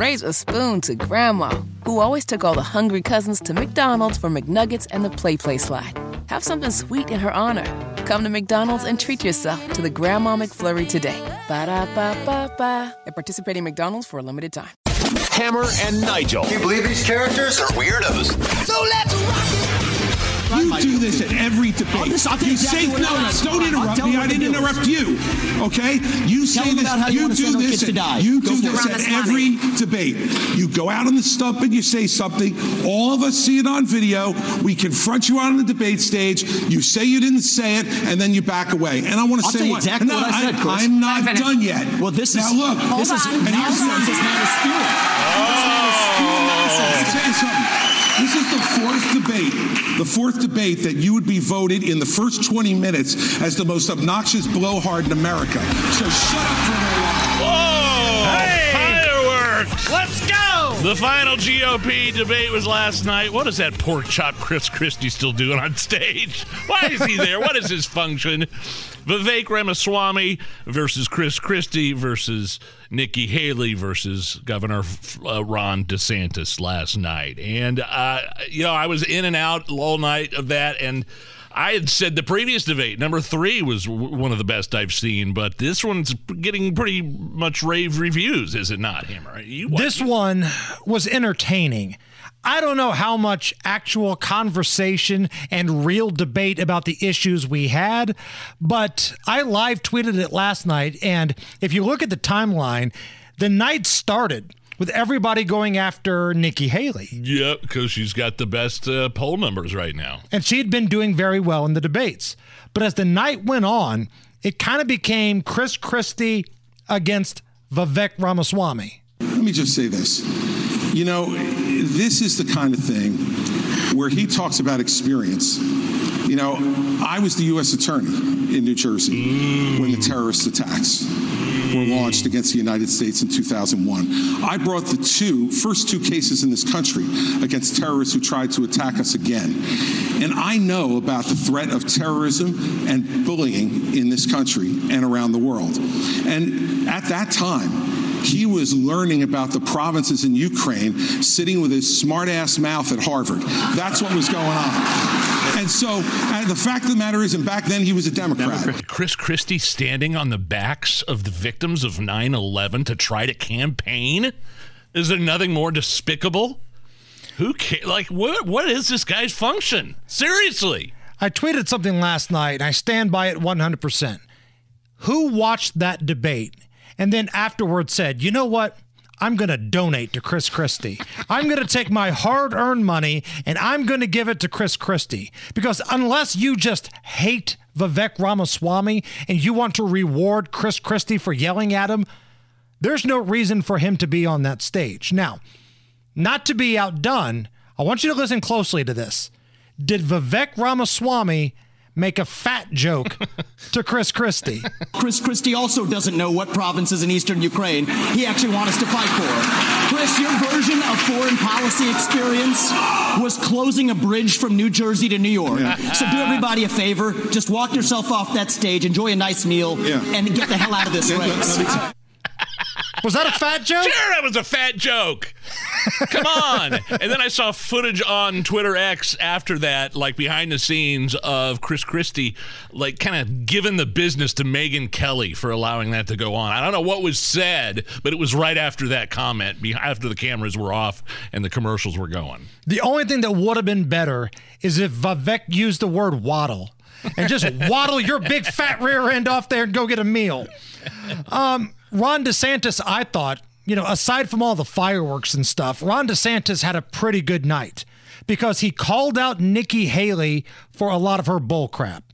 raise a spoon to Grandma, who always took all the hungry cousins to McDonald's for McNuggets and the PlayPlace slide. Have something sweet in her honor. Come to McDonald's and treat yourself to the Grandma McFlurry today. Ba da ba ba ba. At participating McDonald's for a limited time. Hammer and Nigel. Can you believe these characters are weirdos? So let's rock You do this at every debate. I'll just- I'll tell you you exactly say what no, I'm no, don't interrupt me. I didn't interrupt you. Okay? You Tell say this. you you do this. at- You do this at every debate. You go out on the stump and you say something. All of us see it on video. We confront you on the debate stage. You say you didn't say it, and then you back away. And I want to say what- exactly no, what I said, Chris. I'm not done yet. Well, this now is look. this is and here's nonsense. not a the fourth debate that you would be voted in the first 20 minutes as the most obnoxious blowhard in America. So shut up for a little while. Whoa! Fireworks! Let's go! The final GOP debate was last night. What is that pork chop Chris Christie still doing on stage? Why is he there? what is his function? Vivek Ramaswamy versus Chris Christie versus Nikki Haley versus Governor uh, Ron DeSantis last night. And, uh, you know, I was in and out all night of that. And I had said the previous debate, number three, was w- one of the best I've seen, but this one's getting pretty much rave reviews, is it not, Hammer? You This one was entertaining. I don't know how much actual conversation and real debate about the issues we had, but I live tweeted it last night. And if you look at the timeline, the night started with everybody going after Nikki Haley. Yep, because she's got the best uh, poll numbers right now. And she had been doing very well in the debates. But as the night went on, it kind of became Chris Christie against Vivek Ramaswamy. Let me just say this. You know, this is the kind of thing where he talks about experience. You know, I was the U.S. attorney in New Jersey when the terrorist attacks were launched against the United States in 2001. I brought the two first two cases in this country against terrorists who tried to attack us again. And I know about the threat of terrorism and bullying in this country and around the world. And at that time, he was learning about the provinces in Ukraine, sitting with his smart ass mouth at Harvard. That's what was going on. And so uh, the fact of the matter is, and back then he was a Democrat. Chris Christie standing on the backs of the victims of 9 11 to try to campaign? Is there nothing more despicable? Who ca- Like, what? what is this guy's function? Seriously. I tweeted something last night, and I stand by it 100%. Who watched that debate and then afterwards said, you know what? I'm going to donate to Chris Christie. I'm going to take my hard earned money and I'm going to give it to Chris Christie. Because unless you just hate Vivek Ramaswamy and you want to reward Chris Christie for yelling at him, there's no reason for him to be on that stage. Now, not to be outdone, I want you to listen closely to this. Did Vivek Ramaswamy make a fat joke to Chris Christie? Chris Christie also doesn't know what provinces in eastern Ukraine he actually wants us to fight for. Chris, your version of foreign policy experience was closing a bridge from New Jersey to New York. So do everybody a favor, just walk yourself off that stage, enjoy a nice meal, and get the hell out of this race. Was that a fat joke? Sure, that was a fat joke. Come on. and then I saw footage on Twitter X after that, like behind the scenes of Chris Christie, like kind of giving the business to Megyn Kelly for allowing that to go on. I don't know what was said, but it was right after that comment, after the cameras were off and the commercials were going. The only thing that would have been better is if Vivek used the word waddle and just waddle your big fat rear end off there and go get a meal. Um, Ron DeSantis, I thought, you know, aside from all the fireworks and stuff, Ron DeSantis had a pretty good night because he called out Nikki Haley for a lot of her bull crap.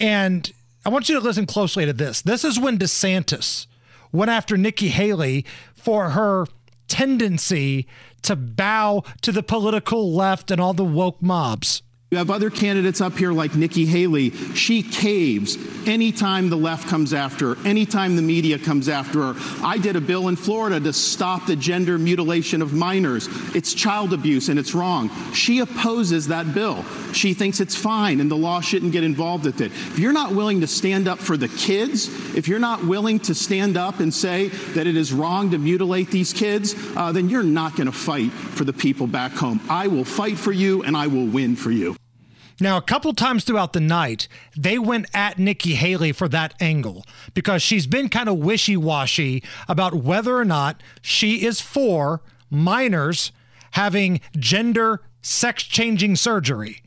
And I want you to listen closely to this. This is when DeSantis went after Nikki Haley for her tendency to bow to the political left and all the woke mobs. You have other candidates up here like Nikki Haley. She caves anytime the left comes after her, anytime the media comes after her. I did a bill in Florida to stop the gender mutilation of minors. It's child abuse and it's wrong. She opposes that bill. She thinks it's fine and the law shouldn't get involved with it. If you're not willing to stand up for the kids, if you're not willing to stand up and say that it is wrong to mutilate these kids, uh, then you're not going to fight for the people back home. I will fight for you and I will win for you. Now, a couple times throughout the night, they went at Nikki Haley for that angle because she's been kind of wishy washy about whether or not she is for minors having gender sex changing surgery.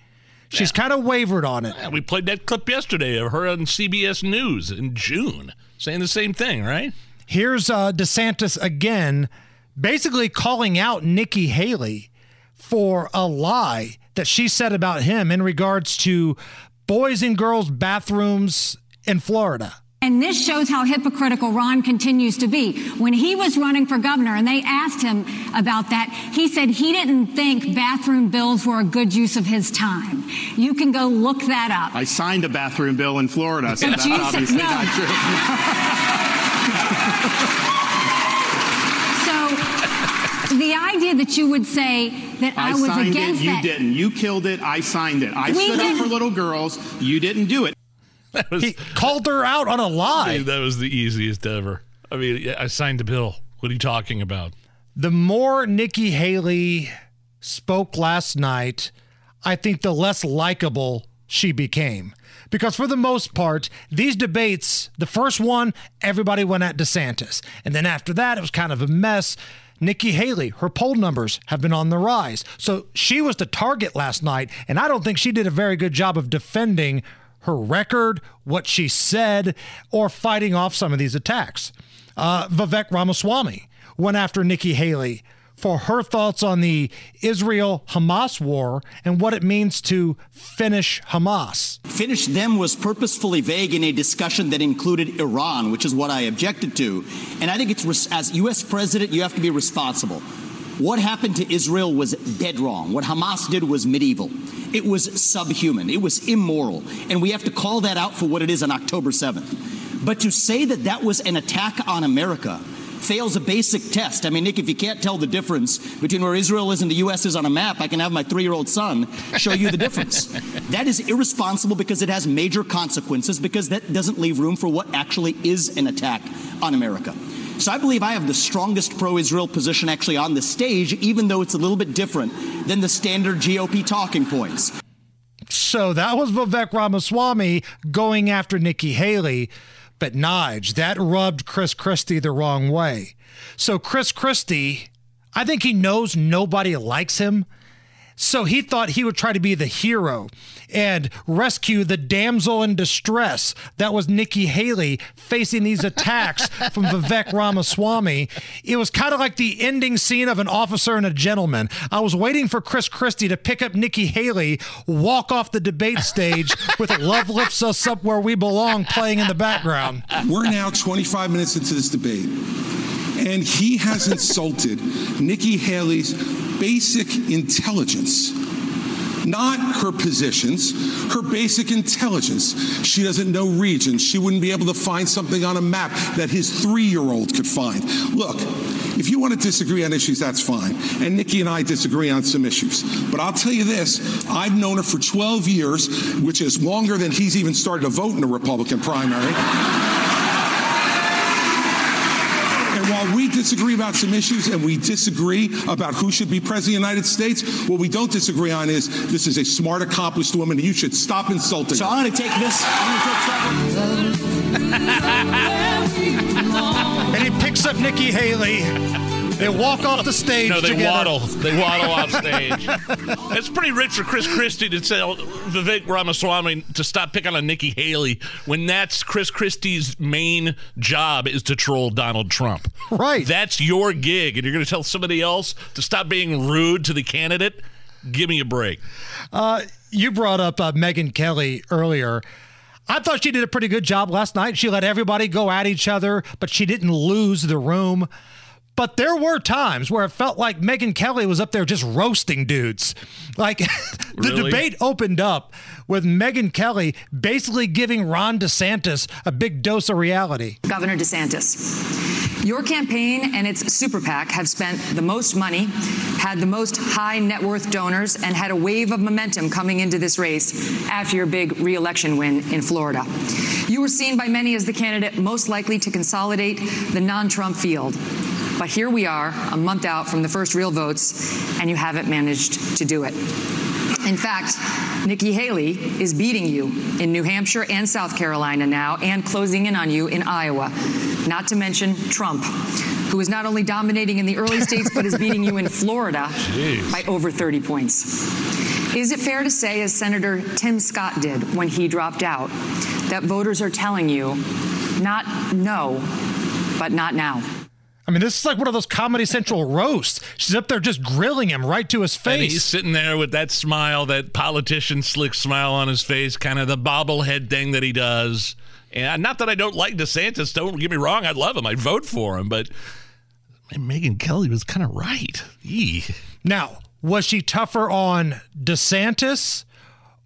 She's kind of wavered on it. Yeah, we played that clip yesterday of her on CBS News in June saying the same thing, right? Here's uh, DeSantis again, basically calling out Nikki Haley for a lie that she said about him in regards to boys and girls bathrooms in Florida. And this shows how hypocritical Ron continues to be. When he was running for governor and they asked him about that, he said he didn't think bathroom bills were a good use of his time. You can go look that up. I signed a bathroom bill in Florida, so that's you obviously no. not true. So the idea that you would say that I, I was signed it, against you that. didn't. You killed it, I signed it. I We stood up didn't- for little girls, you didn't do it. He called her out on a lie. mean, that was the easiest ever. I mean, yeah, I signed a bill. What are you talking about? The more Nikki Haley spoke last night, I think the less likable she became. Because for the most part, these debates, the first one, everybody went at DeSantis. And then after that, it was kind of a mess. Nikki Haley, her poll numbers have been on the rise. So she was the target last night, and I don't think she did a very good job of defending her record, what she said, or fighting off some of these attacks. Uh, Vivek Ramaswamy went after Nikki Haley for her thoughts on the Israel Hamas war and what it means to finish Hamas. Finish them was purposefully vague in a discussion that included Iran, which is what I objected to. And I think it's as U.S. president, you have to be responsible. What happened to Israel was dead wrong. What Hamas did was medieval. It was subhuman. It was immoral. And we have to call that out for what it is on October 7th. But to say that that was an attack on America fails a basic test. I mean, Nick, if you can't tell the difference between where Israel is and the U.S. is on a map, I can have my three year old son show you the difference. that is irresponsible because it has major consequences, because that doesn't leave room for what actually is an attack on America. So I believe I have the strongest pro Israel position actually on the stage, even though it's a little bit different than the standard GOP talking points. So that was Vivek Ramaswamy going after Nikki Haley. But Nige, that rubbed Chris Christie the wrong way. So Chris Christie, I think he knows nobody likes him. So he thought he would try to be the hero and rescue the damsel in distress. That was Nikki Haley facing these attacks from Vivek Ramaswamy. It was kind of like the ending scene of an officer and a gentleman. I was waiting for Chris Christie to pick up Nikki Haley, walk off the debate stage with Love Lifts Us Up Where We Belong playing in the background. We're now 25 minutes into this debate, and he has insulted Nikki Haley's basic intelligence. Not her positions, her basic intelligence. She doesn't know regions. She wouldn't be able to find something on a map that his three year old could find. Look, if you want to disagree on issues, that's fine. And Nikki and I disagree on some issues. But I'll tell you this I've known her for 12 years, which is longer than he's even started to vote in a Republican primary. And while we disagree about some issues and we disagree about who should be president of the United States, what we don't disagree on is this is a smart, accomplished woman, and you should stop insulting So her. I'm going to take this. I'm going to take And he picks up Nikki Haley. They walk off the stage No, they together. waddle. They waddle off stage. It's pretty rich for Chris Christie to tell Vivek Ramaswamy to stop picking on Nikki Haley when that's Chris Christie's main job is to troll Donald Trump. Right. That's your gig, and you're going to tell somebody else to stop being rude to the candidate? Give me a break. Uh, you brought up uh, Megyn Kelly earlier. I thought she did a pretty good job last night. She let everybody go at each other, but she didn't lose the room. But there were times where it felt like Megyn Kelly was up there just roasting dudes. Like the Really? debate opened up with Megyn Kelly basically giving Ron DeSantis a big dose of reality. Governor DeSantis. Your campaign and its super PAC have spent the most money, had the most high net worth donors, and had a wave of momentum coming into this race after your big reelection win in Florida. You were seen by many as the candidate most likely to consolidate the non Trump field. But here we are, a month out from the first real votes, and you haven't managed to do it. In fact, Nikki Haley is beating you in New Hampshire and South Carolina now and closing in on you in Iowa. Not to mention Trump, who is not only dominating in the early states but is beating you in Florida by over 30 points. Is it fair to say, as Senator Tim Scott did when he dropped out, that voters are telling you not no, but not now? I mean, this is like one of those Comedy Central roasts. She's up there just grilling him right to his face. And he's sitting there with that smile, that politician slick smile on his face, kind of the bobblehead thing that he does. And not that I don't like DeSantis. Don't get me wrong. I'd love him. I'd vote for him. But man, Megyn Kelly was kind of right. Yee. Now, was she tougher on DeSantis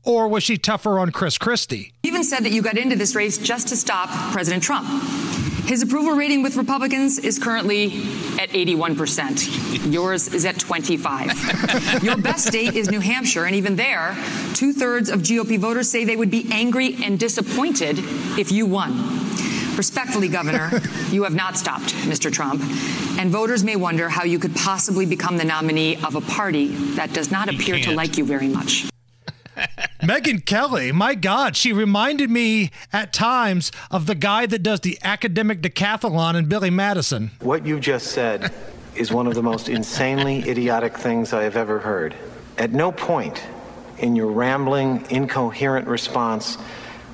or was she tougher on Chris Christie? Even said that you got into this race just to stop President Trump. His approval rating with Republicans is currently at 81%. Yours is at 25. Your best state is New Hampshire, and even there, two thirds of GOP voters say they would be angry and disappointed if you won. Respectfully, Governor, you have not stopped Mr. Trump, and voters may wonder how you could possibly become the nominee of a party that does not You appear to can't. Like you very much. Megyn Kelly, my God, she reminded me at times of the guy that does the academic decathlon in Billy Madison. What you just said is one of the most insanely idiotic things I have ever heard. At no point in your rambling, incoherent response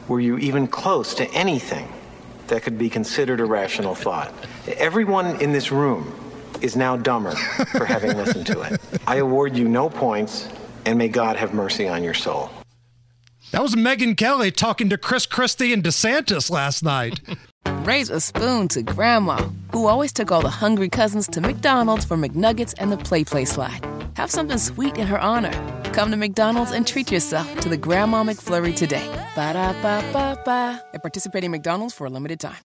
were you even close to anything that could be considered a rational thought. Everyone in this room is now dumber for having listened to it. I award you no points, and may God have mercy on your soul. That was Megyn Kelly talking to Chris Christie and DeSantis last night. Raise a spoon to Grandma, who always took all the hungry cousins to McDonald's for McNuggets and the PlayPlace slide. Have something sweet in her honor. Come to McDonald's and treat yourself to the Grandma McFlurry today. Ba da ba ba ba. At participating McDonald's for a limited time.